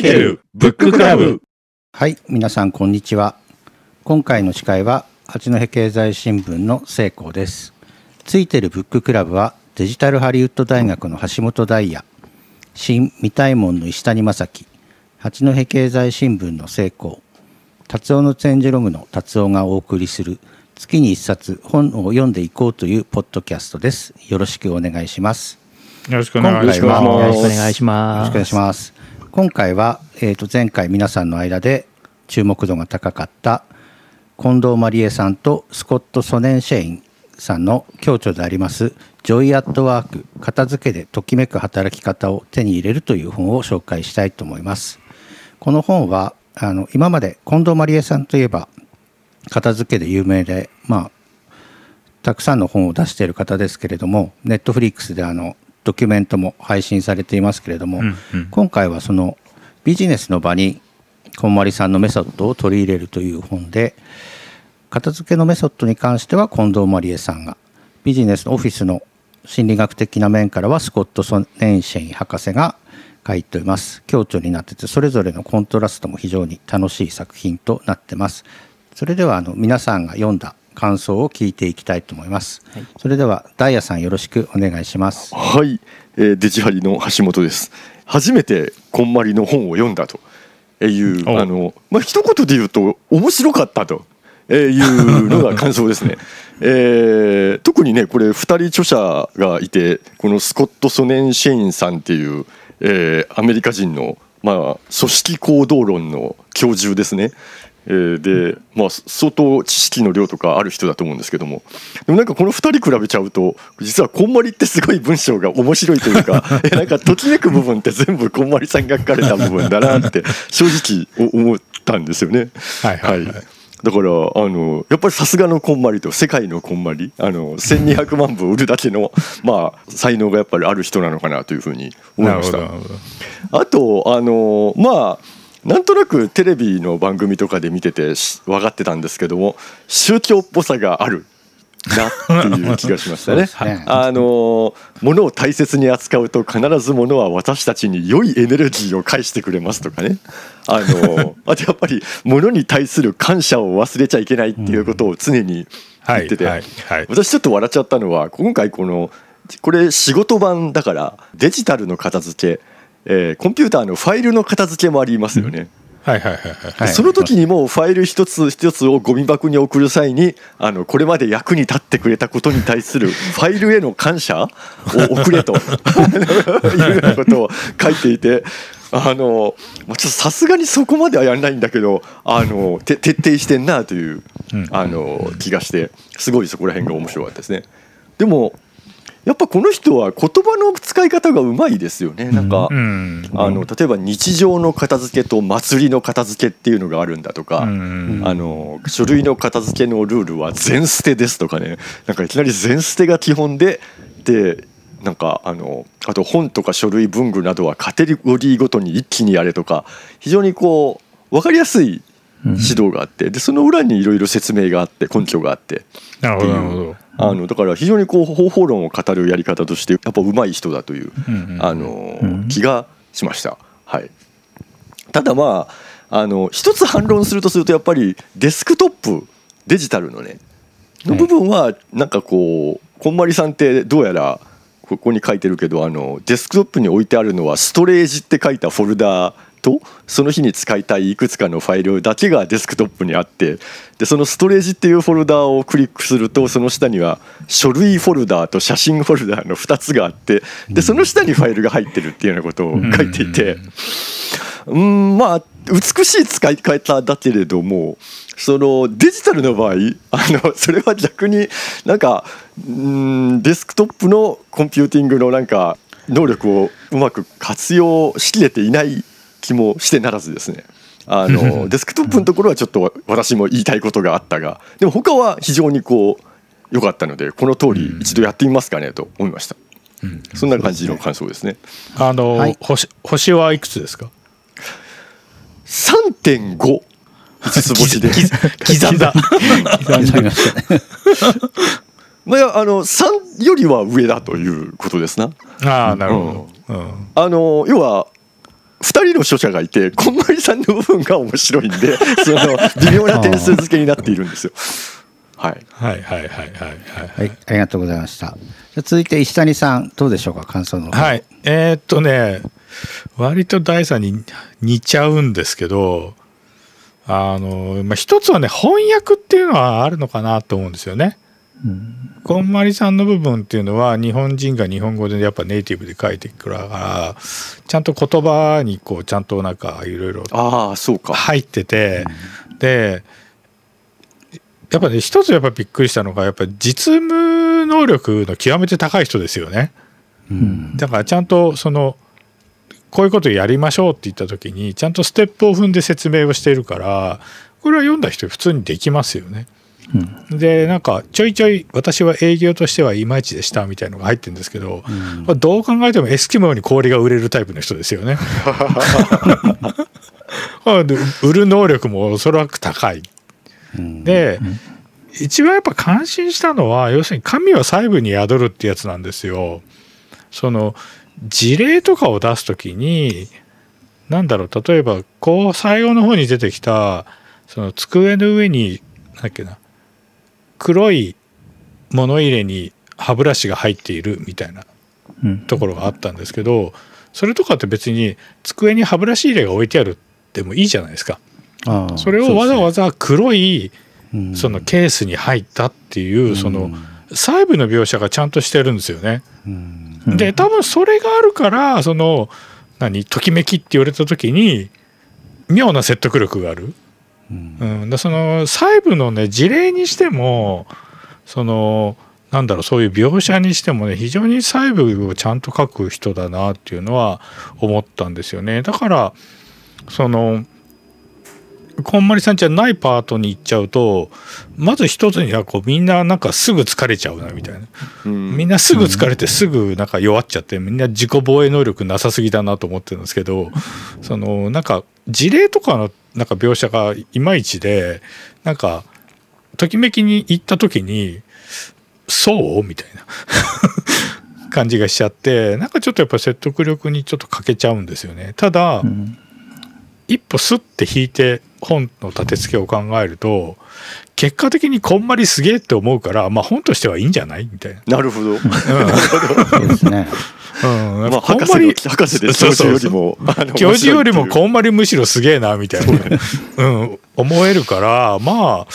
いてるブッククラブはい、皆さんこんにちは。今回の司会は八戸経済新聞の聖光です。ついてるブッククラブはデジタルハリウッド大学の橋本大也、新未大門の石谷正樹、八戸経済新聞の聖光、達夫のチェンジログの達夫がお送りする月に一冊本を読んでいこうというポッドキャストです。よろしくお願いします。よろしくお願いしますよろしくお願いしよろます。今回は、えー、と前回皆さんの間で注目度が高かった近藤麻理恵さんとスコット・ソネンシェインさんの共著であります「 Joy at Work 片付けでときめく働き方を手に入れる」という本を紹介したいと思います。この本はあの今まで近藤麻理恵さんといえば片付けで有名でまあたくさんの本を出している方ですけれどもネットフリックスであのドキュメントも配信されていますけれども、うんうん。今回はそのビジネスの場にこんまりさんのメソッドを取り入れるという本で片付けのメソッドに関しては近藤麻理恵さんがビジネスのオフィスの心理学的な面からはスコット・ソネンシェイン博士が書いています。強調になっててそれぞれのコントラストも非常に楽しい作品となってます。それではあの皆さんが読んだ感想を聞いていきたいと思います、それではダイヤさんよろしくお願いします。はい、えーデジハリの橋本です。初めてこんまりの本を読んだと。いうお。あのまあ一言で言うと面白かったと。いうのが感想ですね。えー特にねこれ2人著者がいてこのスコット・ソネンシェインさんっていう、えーアメリカ人の、まあ、組織行動論の教授ですね。えーでまあ相当知識の量とかある人だと思うんですけども。でもなんかこの2人比べちゃうと実はこんまりってすごい文章が面白いというか えなんかときめく部分って全部こんまりさんが書かれた部分だなって正直お思ったんですよね。はいはいはい。だからあのやっぱりさすがのこんまりと世界のこんまりあの1200万部売るだけの、まあ、才能がやっぱりある人なのかなというふうに思いました。あとあのまあなんとなくテレビの番組とかで見ててし分かってたんですけども宗教っぽさがあるなっていう気がしましたね。ね。あの物を大切に扱うと必ず物は私たちに良いエネルギーを返してくれますとかね。あの あとやっぱり物に対する感謝を忘れちゃいけないっていうことを常に言ってて、私ちょっと笑っちゃったのは今回このこれ仕事版だからデジタルの片付け、えーコンピューターのファイルの片付けもありますよね。はいはいはいはいはいその時にもファイル一つ一つをゴミ箱に送る際にあのこれまで役に立ってくれたことに対するファイルへの感謝を送れと いうようなことを書いていて。あのまあちょっとさすがにそこまではやらないんだけどあのて徹底してんなといううんあの気がしてすごいそこら辺が面白かったですね。でもやっぱこの人は言葉の使い方がうまいですよね。なんか、うん。あの例えば日常の片付けと祭りの片付けっていうのがあるんだとか、うん。あの書類の片付けのルールは全捨てですとかね。なんかいきなり全捨てが基本ででなんかあのあと本とか書類文具などはカテゴリーごとに一気にやれとか非常にこう分かりやすい指導があってでその裏にいろいろ説明があって根拠があって。なるほどなるほどあのだから非常にこう方法論を語るやり方としてやっぱ上手い人だというあのうん。気がしました。はい、ただまああの一つ反論するとするとやっぱりデスクトップデジタルのねの部分はなんかこうこんまりさんってどうやらここに書いてるけどあのデスクトップに置いてあるのはストレージって書いたフォルダーとその日に使いたいいくつかのファイルだけがデスクトップにあってでそのストレージっていうフォルダーをクリックするとその下には書類フォルダーと写真フォルダーの2つがあってでその下にファイルが入ってるっていうようなことを書いていて。うんまあ美しい使い方だけれどもそのデジタルの場合あのそれは逆になんかうんデスクトップのコンピューティングのなんか能力をうまく活用しきれていない気もしてならずですね。あのデスクトップのところはちょっと私も言いたいことがあったがでも他は非常にこう良かったのでこの通り一度やってみますかねと思いました。そんな感じの感想ですね。あの、はい。星星はいくつですか？3.5 5つ星で。刻んだ。刻みましたねまあ、あの3よりは上だということですな。ああなるほど、うん。あの要は2人の書者がいてこんまりさんの部分が面白いんで その微妙な点数付けになっているんですよ。はい、はいはいはいはいはいはい、ありがとうございました。じゃあ続いて石谷さんどうでしょうか感想の方。はい。えーっとね、割と第三に似ちゃうんですけど、あの、まあ、一つはね、翻訳っていうのはあるのかなと思うんですよね。こんまりさんの部分っていうのは日本人が日本語でやっぱネイティブで書いてくるからちゃんと言葉にこうちゃんとなんかいろいろああそうか。入ってて、でやっぱね一つやっぱびっくりしたのがやっぱ実務能力の極めて高い人ですよね。うんだからちゃんとそのこういうことやりましょうって言った時にちゃんとステップを踏んで説明をしているからこれは読んだ人普通にできますよね。でなんかちょいちょい私は営業としてはいまいちでしたみたいのが入ってるんですけど、まあどう考えてもエスキモに氷が売れるタイプの人ですよね。売る能力もおそらく高い。うんで、一番やっぱ感心したのは要するに神は細部に宿るってやつなんですよ。その事例とかを出す時に何だろう例えばこう最後の方に出てきたその机の上になんだっけな黒い物入れに歯ブラシが入っているみたいなうんところがあったんですけどそれとかって別に机に歯ブラシ入れが置いてあるでもいいじゃないですか。それをわざわざ黒いうんそのケースに入ったっていうそのうん細部の描写がちゃんとしてるんですよね。うんで多分それがあるからその何ときめきって言われた時に妙な説得力がある。うん。その細部のね事例にしてもそのなんだろうそういう描写にしてもね非常に細部をちゃんと書く人だなっていうのは思ったんですよね。だからそのこんまりさんじゃないパートに行っちゃうとまず一つにはこうみんななんかすぐ疲れちゃうなみたいな。うん。みんなすぐ疲れてすぐなんか弱っちゃってみんな自己防衛能力なさすぎだなと思ってるんですけどそのなんか事例とかのなんか描写がいまいちでなんかときめきに行った時に「そう?」みたいな 感じがしちゃってなんかちょっとやっぱ説得力にちょっと欠けちゃうんですよね。ただ、うん一歩スッて引いて本の立て付けを考えると結果的にこんまりすげえって思うからまあ本としてはいいんじゃない？みたいな。なるほど。そうですね。うん、まあこんまり博士の博士で教授よりも教授よりもこんまりむしろすげえなみたいな、う。ん、思えるからまあ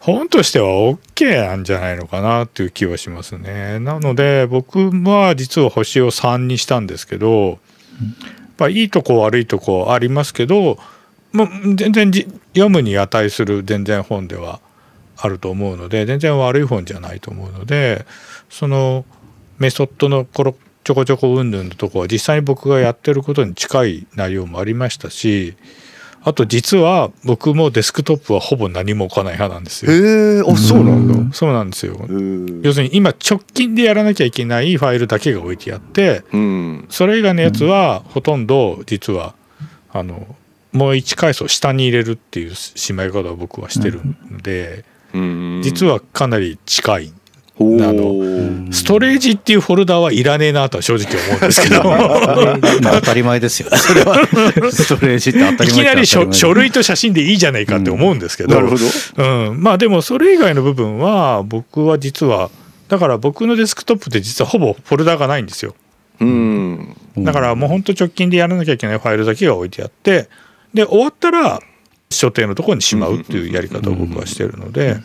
本としては OK なんじゃないのかなっていう気はしますね。なので僕は実は星を3にしたんですけど、やっぱいいとこ悪いとこありますけど、まあ、全然じ読むに値する全然本ではあると思うので全然悪い本じゃないと思うのでそのメソッドのころちょこちょこうんぬんのとこは実際に僕がやってることに近い内容もありましたしあと実は僕もデスクトップはほぼ何も置かない派なんですよ。へえあそうなんだ。そうなんですよ。うん要するに今直近でやらなきゃいけないファイルだけが置いてあってうんそれ以外のやつはほとんど実はあのもう1階層下に入れるっていうしまい方を僕はしてるんでうん実はかなり近い。ほう。あのストレージっていうフォルダはいらねえなとは正直思うんですけど。まあ当たり前ですよ。それは。ストレージって当たいり前きなり書類と写真でいいじゃないかって思うんですけど、なるほど。うん、まあでもそれ以外の部分は僕は実はだから僕のデスクトップって実はほぼフォルダがないんですよ。うん。だからもう本当直近でやらなきゃいけないファイルだけが置いてあって。で終わったら所定のところにしまうっていうやり方を僕はしてるので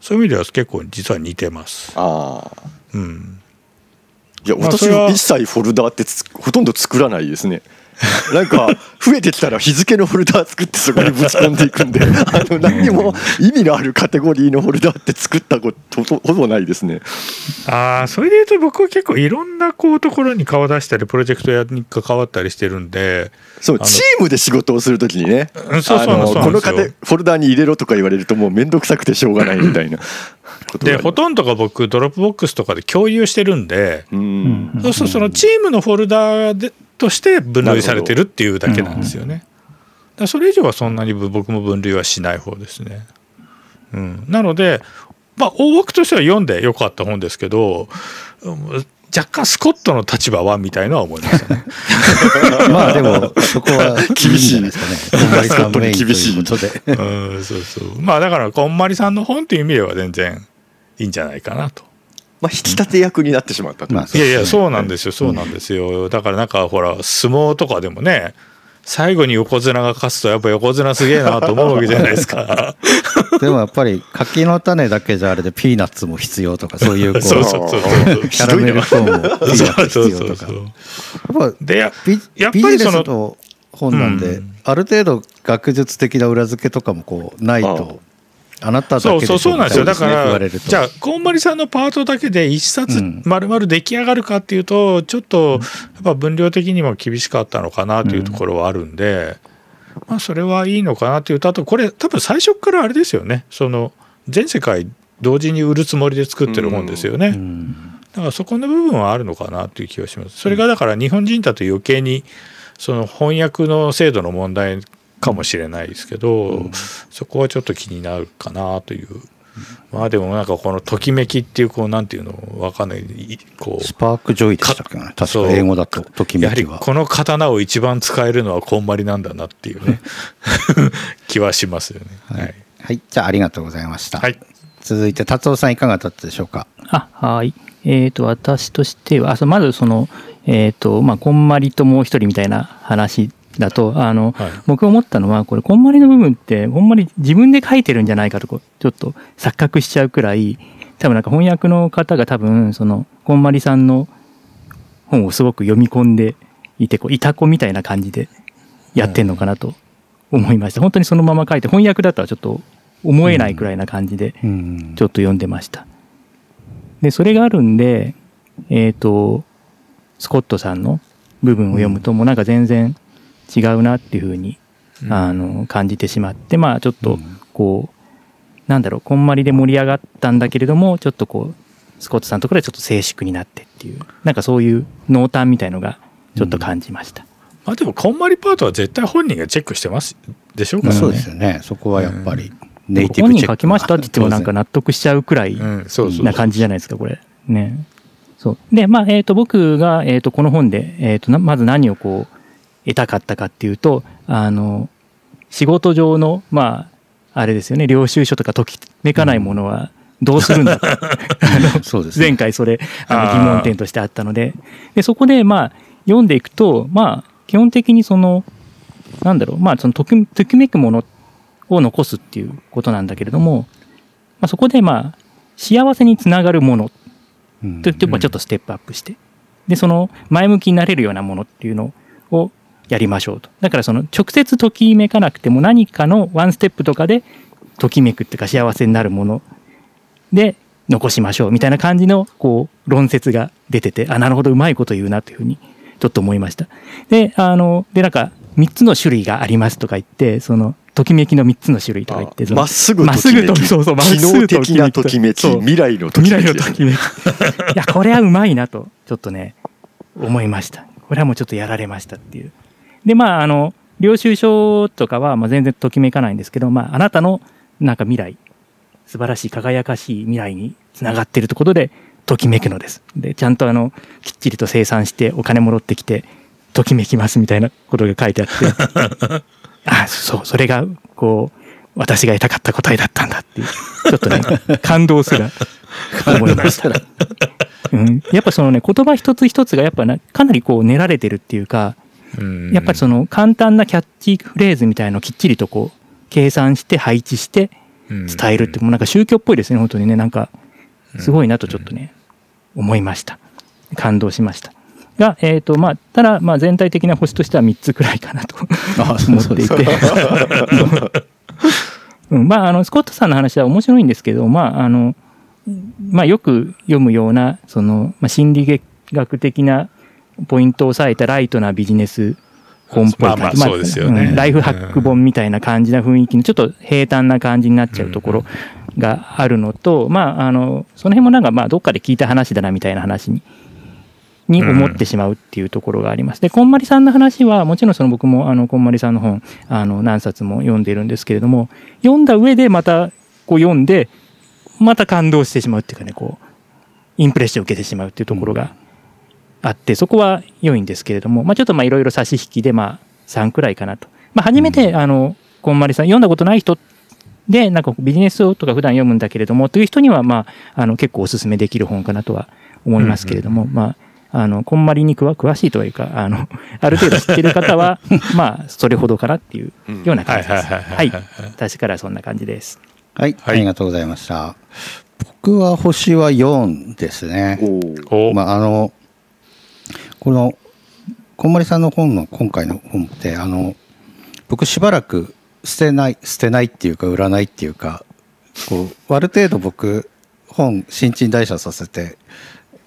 そういう意味では結構実は似てます。ああうん、いや私はは一切フォルダってつほとんど作らないですね。なんか増えてきたら日付のフォルダ作ってそこにぶち込んでいくんで あの何にも意味のあるカテゴリーのフォルダって作ったことほほぼないですね。ああそれでいうと僕は結構いろんなこうところに顔出したりプロジェクトやに関わったりしてるんでそうチームで仕事をするときにねこのカテフォルダに入れろとか言われるともう面倒くさくてしょうがないみたいなでほとんどが僕ドロップボックスとかで共有してるんで、うん。そうするとそのチームのフォルダでとして分類されてるっていうだけなんですよね。だからそれ以上はそんなに僕も分類はしない方ですね。うん、なので、まあ、大枠としては読んでよかった本ですけどうん若干スコットの立場はみたいのは思いましたね。まあでもそこは厳しいいんじゃないですかね。こんまりさんメインということで。うんそうそうまあだからこんまりさんの本という意味では全然いいんじゃないかなと。まあ引き立て役になってしまったと。まあいやいやそうなんですよ。そうなんですよ、だからなんかほら相撲とかでもね最後に横綱が勝つとやっぱ横綱すげえなと思うわけじゃないですか。でもやっぱり柿の種だけじゃあれでピーナッツも必要とかそういうこうそうそうそうそうキャラメルコーンもピーナッツそう必要とか。そうそうやっぱでやっぱりビジネそのスと本なんで、うん。ある程度学術的な裏付けとかもこうないとあなただそうそうそうなんですよ。だからじゃあこんまりさんのパートだけで一冊うん丸々出来上がるかっていうとちょっとやっぱ分量的にも厳しかったのかなというところはあるんで、まあそれはいいのかなというとあとこれ多分最初からあれですよね。その全世界同時に売るつもりで作ってる本ですよね。うん。だからそこの部分はあるのかなという気がします。それがだから日本人だと余計にその翻訳の制度の問題かもしれないですけど、そこはちょっと気になるかなという。まあでもなんかこのときめきっていうこうなんていうのわかんないいこうスパークジョイでしたっけな確か英語だとときめやはりきは。この刀を一番使えるのはこんまりなんだなっていうね 気はしますよね。はい、はい、じゃあありがとうございました。はい続いて達夫さんいかがだったでしょうか？あ、はい。えっ、と、私としては、あそうまずその、えっ、と、まあ、こんまりともう一人みたいな話だと、あの、はい僕思ったのは、これ、こんまりの部分って、ほんまに自分で書いてるんじゃないかとちょっと錯覚しちゃうくらい、多分なんか翻訳の方が多分、その、こんまりさんの本をすごく読み込んでいて、こう、いたこみたいな感じでやってんのかなと思いました。本当にそのまま書いて、翻訳だとはちょっと思えないくらいな感じで、うんちょっと読んでました。で、それがあるんで、えっ、と、スコットさんの部分を読むと、もうなんか全然違うなっていうふうに、うんあの、感じてしまって、まあちょっとうん、こう、なんだろう、こんまりで盛り上がったんだけれども、ちょっとこう、スコットさんのところでちょっと静粛になってっていう、なんかそういう濃淡みたいのがちょっと感じました。まあでもこんまりパートは絶対本人がチェックしてますでしょうからね。そうですよね。そこはやっぱりネイティ本ブチェック人書きましたって言ってもなんか納得しちゃうくらいうん、そうそうそうな感じじゃないですか、これ。ね。そう。で、まあ、えっ、と、僕が、えっ、と、この本で、えっ、とな、まず何をこう、得たかったかっていうと、あの、仕事上の、まあ、あれですよね、領収書とかときめかないものはどうするんだと。うですね。前回それ、あの疑問点としてあったので、で、そこで、まあ、読んでいくと、まあ、基本的にその、なんだろう、まあ、そのとき、ときめくものを残すっていうことなんだけれども、まあ、そこで、まあ、幸せにつながるものうん。といってもちょっとステップアップして、で、その前向きになれるようなものっていうのをやりましょうと。だからその直接ときめかなくても何かのワンステップとかでときめくっていうか幸せになるもので残しましょうみたいな感じのこう論説が出てて、あ、なるほどうまいこと言うなというふうにちょっと思いました。で、あの、で、なんか3つの種類がありますとか言って、そのときめきの3つの種類とか言って、まっすぐまっすぐときそうそうまっすぐと的なときめきそう未来のとき未めき来のときめき。いや、これはうまいなと、ちょっとね、思いました。これはもうちょっとやられましたっていう。で、まあ、あの、領収書とかは、まあ、全然ときめかないんですけど、まあ、あなたの、なんか未来、素晴らしい、輝かしい未来につながっているということで、ときめくのです。で、ちゃんとあの、きっちりと生産して、お金戻ってきて、ときめきますみたいなことが書いてあって、あ、そう、それが、こう、私が得たかった答えだったんだっていう、ちょっとね、感動すら思いました。うん、やっぱそのね言葉一つ一つがやっぱなかなりこう練られてるっていうかやっぱりその簡単なキャッチフレーズみたいのをきっちりとこう計算して配置しての伝えるってもうなんか宗教っぽいですね本当にね。なんかすごいなとちょっとね思いました。感動しました。がえっ、とまあただまあ全体的な星としては3つくらいかなと思っていて。うん、まああのスコットさんの話は面白いんですけどまああのまあよく読むようなその、まあ、心理学的なポイントを押さえたライトなビジネス本っぽい感じ、まあまあそうですよね。んライフハック本みたいな感じな雰囲気のちょっと平坦な感じになっちゃうところがあるのと、まああのその辺もなんかまあどっかで聞いた話だなみたいな話にに思ってしまうっていうところがあります。で、こんまりさんの話は、もちろんその僕もあのこんまりさんの本、あの何冊も読んでいるんですけれども、読んだ上でまたこう読んで、また感動してしまうっていうかね、こう、インプレッションを受けてしまうっていうところがあってそこは良いんですけれども、まあ、ちょっとまあいろいろ差し引きでまあ3くらいかなと、まあ、初めてあのこんまりさん読んだことない人でなんかビジネス書とか普段読むんだけれどもという人にはまああの結構おすすめできる本かなとは思いますけれども、まああのこんまりに詳詳しいというかあの ある程度知ってる方は まあそれほどかなっていうような感じです。はい私からはそんな感じです。はい、はい。ありがとうございました。僕は星は4ですね。お、まああのこのこんまりさんの本の今回の本ってあの僕しばらく捨てない捨てないっていうか売らないっていうかこうある程度僕本新陳代謝させて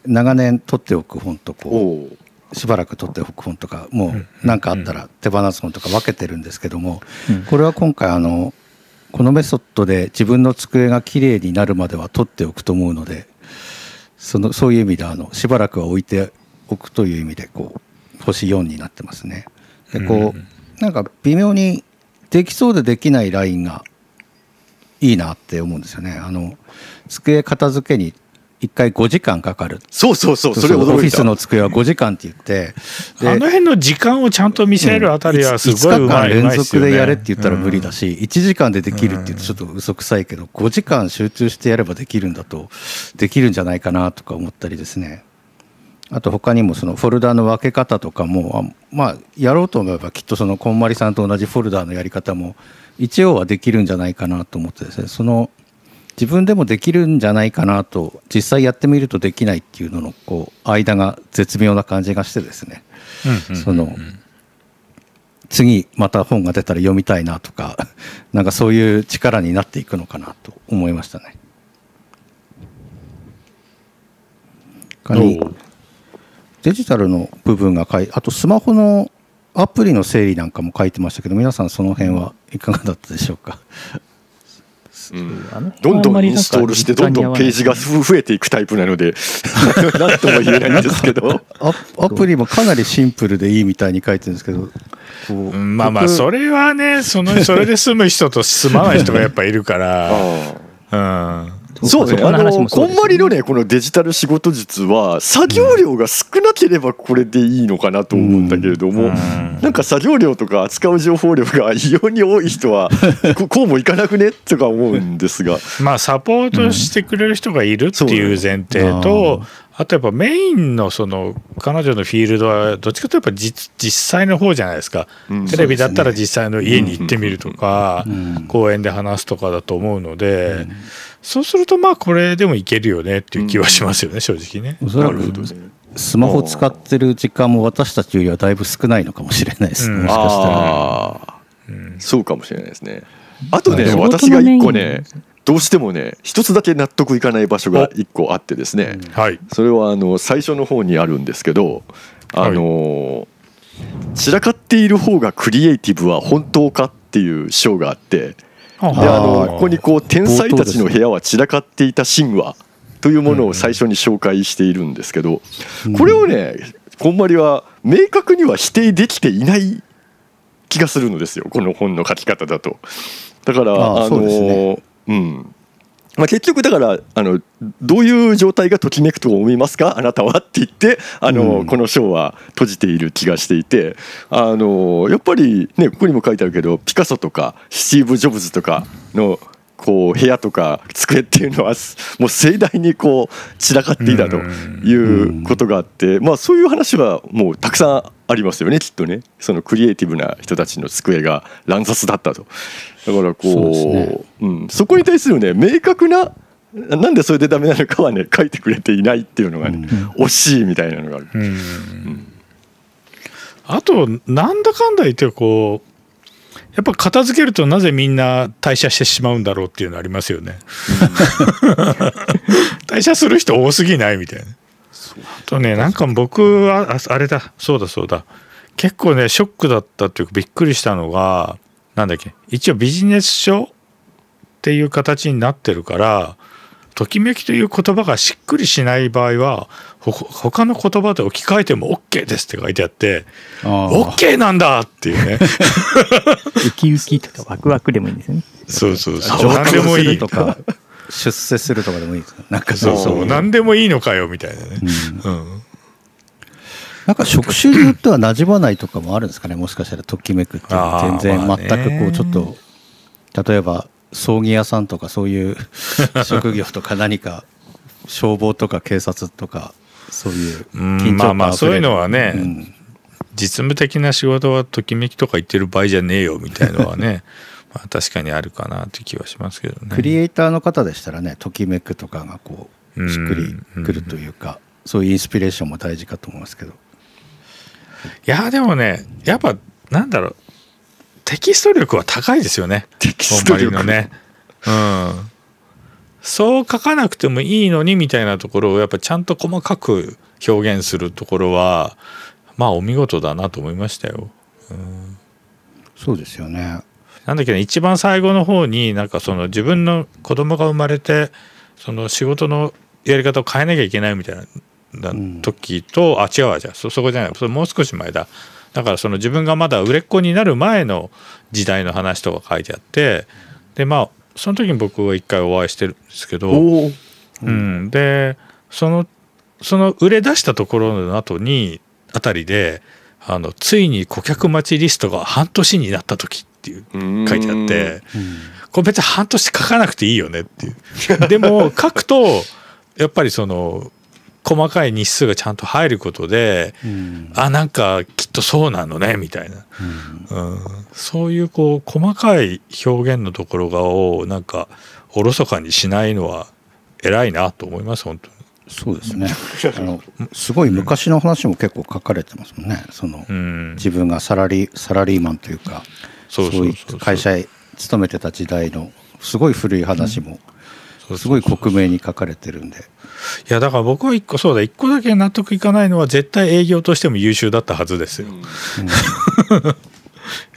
長年取っておく本とこうしばらく取っておく本とかもう何かあったら手放す本とか分けてるんですけども、うん。これは今回あのこのメソッドで自分の机がきれいになるまでは取っておくと思うのでそのそういう意味であのしばらくは置いておくという意味でこう星4になってますね。でこうなんか微妙にできそうでできないラインがいいなって思うんですよね。あの机片付けに1回5時間かかる。そうそうそうそれオフ驚いた。ィスの机は5時間って言って。であの辺の時間をちゃんと見せるあたりはすごいう5日間連続でやれって言ったら無理だし、1時間でできるって言うとちょっと嘘くさいけど、5時間集中してやればできるんだとできるんじゃないかなとか思ったりですねあと他にもそのフォルダの分け方とかもあまあやろうと思えばきっとそのこんまりさんと同じフォルダのやり方も一応はできるんじゃないかなと思ってですね。その自分でもできるんじゃないかなと実際やってみるとできないっていうののこう間が絶妙な感じがしてですね。うんうんその次また本が出たら読みたいなとか なんかそういう力になっていくのかなと思いましたね。デジタルの部分が書いあとスマホのアプリの整理なんかも書いてましたけど皆さんその辺はいかがだったでしょうか？うん。あのどんどんかんインストールしてどんどんページが増えていくタイプなので 何とも言えないんですけど。アアプリもかなりシンプルでいいみたいに書いてるんですけどまあまあ僕それはねそのそれで済む人と済まない人がやっぱいるから。うんそうね、あの、こんまりのね、このデジタル仕事術は、作業量が少なければこれでいいのかなと思うんだけれども、うん。なんか作業量とか扱う情報量が異様に多い人は、ここうもいかなくね？とか思うんですが、まあサポートしてくれる人がいるっていう前提うんと、あとやっぱメインのその彼女のフィールドはどっちかというとやっぱ実実際の方じゃないですか、うん。テレビだったら実際の家に行ってみるとか、うん。公園で話すとかだと思うので、そうするとまあこれでもいけるよねっていう気はしますよね、正直ね。おそらくスマホ使ってる時間も私たちよりはだいぶ少ないのかもしれないです、うん。もしかしたら。ああ、そうかもしれないですね。あとね、私が一個ね、どうしてもね、一つだけ納得いかない場所が一個あってですね、はい。それはあの最初の方にあるんですけど、あの散らかっている方がクリエイティブは本当かっていう章があってであのここにこう天才たちの部屋は散らかっていた神話というものを最初に紹介しているんですけどこれをねこんまりは明確には否定できていない気がするのですよこの本の書き方だと。だからあのね。うんまあ、結局だからあのどういう状態がときめくと思いますか？あなたはって言ってあの、うん。この章は閉じている気がしていてあのやっぱりねここにも書いてあるけどピカソとかスティーブ・ジョブズとかのこう部屋とか机っていうのはもう盛大にこう散らかっていたということがあって、まあ、そういう話はもうたくさんありますよねきっとね。そのクリエイティブな人たちの机が乱雑だったと。だからこうそね。うん、そこに対するね明確ななんでそれでダメなのかはね書いてくれていないっていうのがね、惜しいみたいなのがある。うん。あとなんだかんだ言ってこうやっぱ片付けるとなぜみんな退社してしまうんだろうっていうのありますよね。退社する人多すぎないみたいな。あとねなんか僕はああれだ。そうだそうだ。結構ねショックだったっていうかびっくりしたのがなんだっけ。一応ビジネス書っていう形になってるからときめきという言葉がしっくりしない場合はほ他の言葉で置き換えても OK ですって書いてあってあー。OK なんだっていうね。ウキウキとかワクワクでもいいんですよね。そうそうそう。上何でもいい。とか出世するとかでもいいですかな。んかそうそそうう。何でもいいのかよみたいなね。うん。うん。なんか職種によっては馴染まないとかもあるんですかねもしかしたらときめくっていう。のは全然全くこうちょっと例えば葬儀屋さんとかそういう 職業とか何か消防とか警察とかそういううん緊張感まあまあそういうのはねうん。実務的な仕事はときめきとか言ってる場合じゃねえよみたいのはね まあ確かにあるかなって気はしますけどね。クリエイターの方でしたらねときめくとかがこうん。うしっくりくるというかそういうインスピレーションも大事かと思いますけど。いやでもねやっぱなんだろうテキスト力は高いですよね。テキスト力。のね。うん。そう書かなくてもいいのにみたいなところをやっぱちゃんと細かく表現するところはまあお見事だなと思いましたよ。そうですよねなんだっけね一番最後の方になんかその自分の子供が生まれてその仕事のやり方を変えなきゃいけないみたいななうん時と、あ違うわじゃあそそこじゃない。それもう少し前だ。だからその自分がまだ売れっ子になる前の時代の話とか書いてあってでまあその時に僕は一回お会いしてるんですけど、おおうん、でそのその売れ出したところの後にあたりであのついに顧客待ちリストが半年になった時っていう書いてあってこれ別に半年書かなくていいよねっていう。でも書くとやっぱりその細かい日数がちゃんと入ることでうん。あなんかきっとそうなのねみたいな、うん、そういうこう細かい表現のところがをなんかおろそかにしないのは偉いなと思います本当に。そうですね。あのすごい昔の話も結構書かれてますもんね。そのうん、自分がサラリーサラリーマンというかそうそうそうそう。いう会社へ勤めてた時代のすごい古い話もすごい克明に書かれてるんで。いやだから僕は一個そうだ。一個だけ納得いかないのは絶対営業としても優秀だったはずですよ。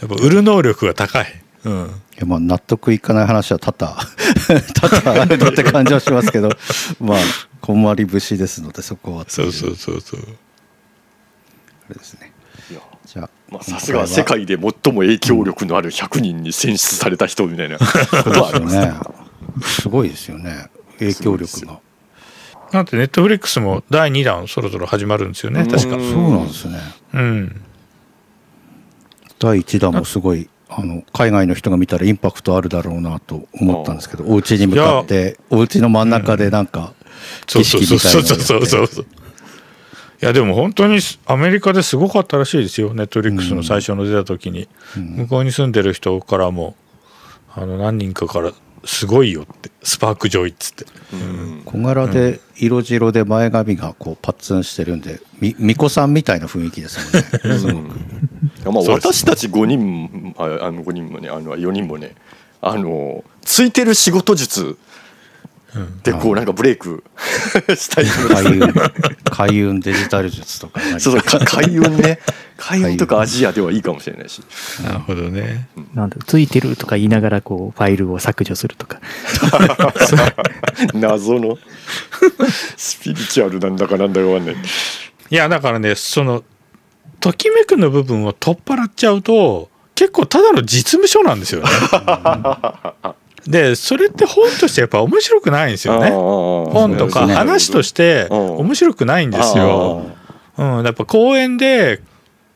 やっぱ売る能力が高い。うん、いやまあ納得いかない話は多々 多々あるなって感じはしますけど まあこんまり節ですのでそこはそうそうそうそう。あれですねまあさすが世界で最も影響力のある100人に選出された人みたいな。ことはありますね。ねすごいですよね。影響力が。なんてネットフリックスも第2弾そろそろ始まるんですよね確か。うんそうなんですね。うん。第1弾もすごいあの海外の人が見たらインパクトあるだろうなと思ったんですけどお家に向かってお家の真ん中でなんか景色みたいなのそうそうそうそう。いやでも本当にアメリカですごかったらしいですよ。ネットフリックスの最初の出た時に、向こうに住んでる人からもあの何人かから「すごいよ」って「スパークジョイ」っつって。うん。小柄で色白で前髪がこうパッツンしてるんでみ巫女さんみたいな雰囲気ですもんね。すごく。まあ、私たち5人ああの5人もねあの4人もねあのついてる仕事術でこうなんかブレイク したい開運開運デジタル術とか。そうそうか 開運ね。開運とかアジアではいいかもしれないし。なるほどね。なんだついてるとか言いながらこうファイルを削除するとか。謎の。スピリチュアルなんだかなんだかわかんない。いやだからねそのときめくの部分を取っ払っちゃうと結構ただの実務書なんですよねでそれって本としてやっぱ面白くないんですよね。本本とか話として面白くないんですよ。うん、やっぱ公園で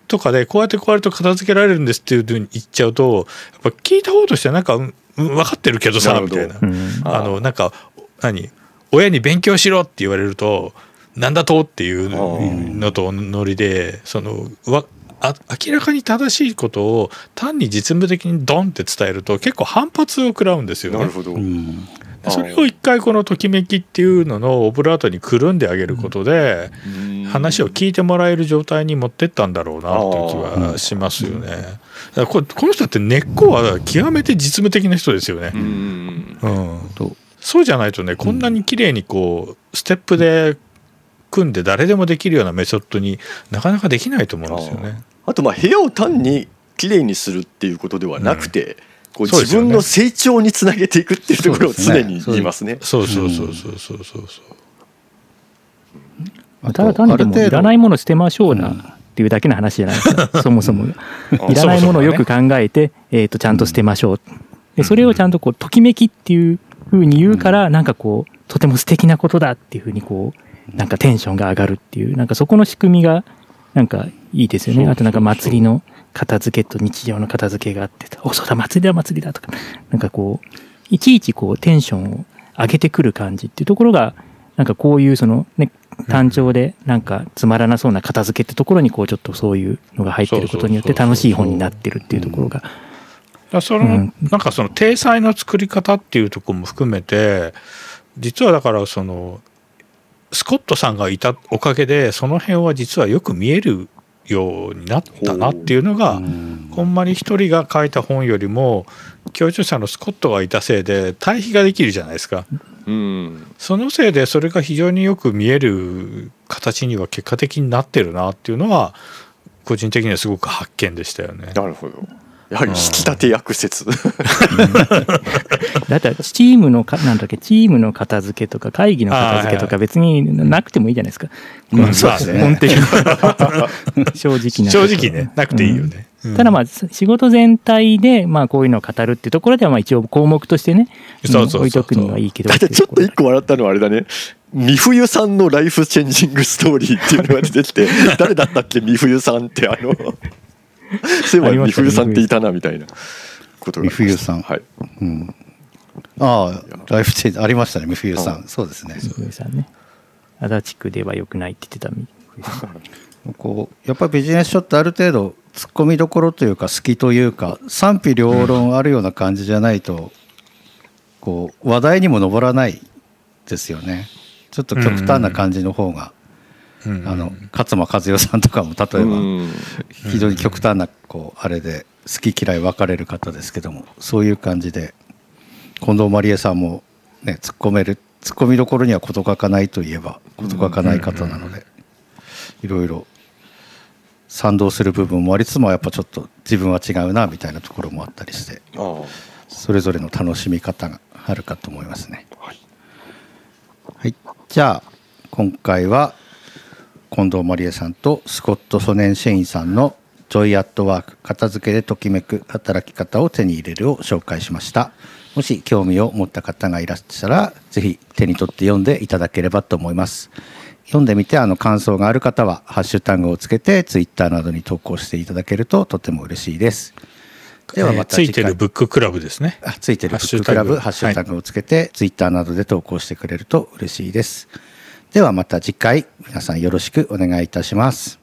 とかでこうやってこうやると片付けられるんですっていうふうに言っちゃうとやっぱ聞いた方としてはなんか、分かってるけどさみたいな。うん。あのなんか何？親に勉強しろって言われるとなんだと？っていうのとノリでそのわあ明らかに正しいことを単に実務的にドンって伝えると結構反発を食らうんですよね。なる。ほど、うん。でそれを一回このときめきっていうののオブラートにくるんであげることで、話を聞いてもらえる状態に持ってったんだろうなっていう気はしますよね。この人って根っこは極めて実務的な人ですよね。う。ん。そうじゃないとねこんなに綺麗にこうステップで組んで誰でもできるようなメソッドになかなかできないと思うんですよね。あとまあ部屋を単にきれいにするっていうことではなくて、こう自分の成長につなげていくっていうところを常に言いますね。そうそうそうそうそうそうそう。あただ単にでもいらないもの捨てましょうなっていうだけの話じゃないですか、そもそもが。いらないものをよく考えて、えー、とちゃんと捨てましょう。でそれをちゃんとこうときめきっていうふうに言うから、なんかこうとても素敵なことだっていうふうにこうなんかテンションが上がるっていうなんかそこの仕組みがなんかいいですよね。あとなんか祭りの片付けと日常の片付けがあって、お、そうだ、祭りだ、祭りだとか、なんかこう、いちいちこうテンションを上げてくる感じっていうところが、なんかこういうそのね、単調でなんかつまらなそうな片付けってところにこうちょっとそういうのが入ってることによって楽しい本になってるっていうところが。だその、うん。なんかその体裁の作り方っていうところも含めて実はだからそのスコットさんがいたおかげでその辺は実はよく見えるようになったなっていうのがうんまり一人が書いた本よりも教授者のスコットがいたせいで対比ができるじゃないですか。うんそのせいでそれが非常によく見える形には結果的になってるなっていうのは個人的にはすごく発見でしたよね。なるほどやはり引き立て役説。だってチームのか、なんだっけ、チームの片付けとか会議の片付けとか別になくてもいいじゃないですか。うん。こそうですね。本的な正直な。正直ね。なくていいよね。うん。ただまあ仕事全体でまあこういうのを語るっていうところではまあ一応項目としてねそうそうそう置いとくにはいいけど。だってちょっと一個笑ったのはあれだね。美冬さんのライフチェンジングストーリーっていうのが出てきて誰だったっけ美冬さんってあの そういえば美冬さんっていたなみたいなことが美冬さん。はい。うん、ああライフチェンジありましたね三冬さん。そうですね。三上さんね。足立区では良くないって言ってた こうやっぱりビジネス書ってある程度突っ込みどころというか好きというか賛否両論あるような感じじゃないと、こう話題にも上らないですよね。ちょっと極端な感じの方が、うんあの勝間和代さんとかも例えばうん非常に極端なこうあれで好き嫌い分かれる方ですけどもそういう感じで近藤麻理恵さんもね突っ込める突っ込みどころには事欠かないといえば事欠かない方なのでいろいろ賛同する部分もありつつもやっぱちょっと自分は違うなみたいなところもあったりしてそれぞれの楽しみ方があるかと思いますね。はい。はい、じゃあ今回は近藤麻理恵さんとスコット・ソネンシェインさんの「 Joy at Work 片付けでときめく働き方を手に入れる」を紹介しましたもし興味を持った方がいらっしゃらぜひ手に取って読んでいただければと思います読んでみてあの感想がある方はハッシュタグをつけてツイッターなどに投稿していただけるととても嬉しいですではまたえーついてるブッククラブですね。あついてるブハッククラブハッシュタグをつけて、ツイッターなどで投稿してくれると嬉しいです。ではまた次回皆さんよろしくお願いいたします。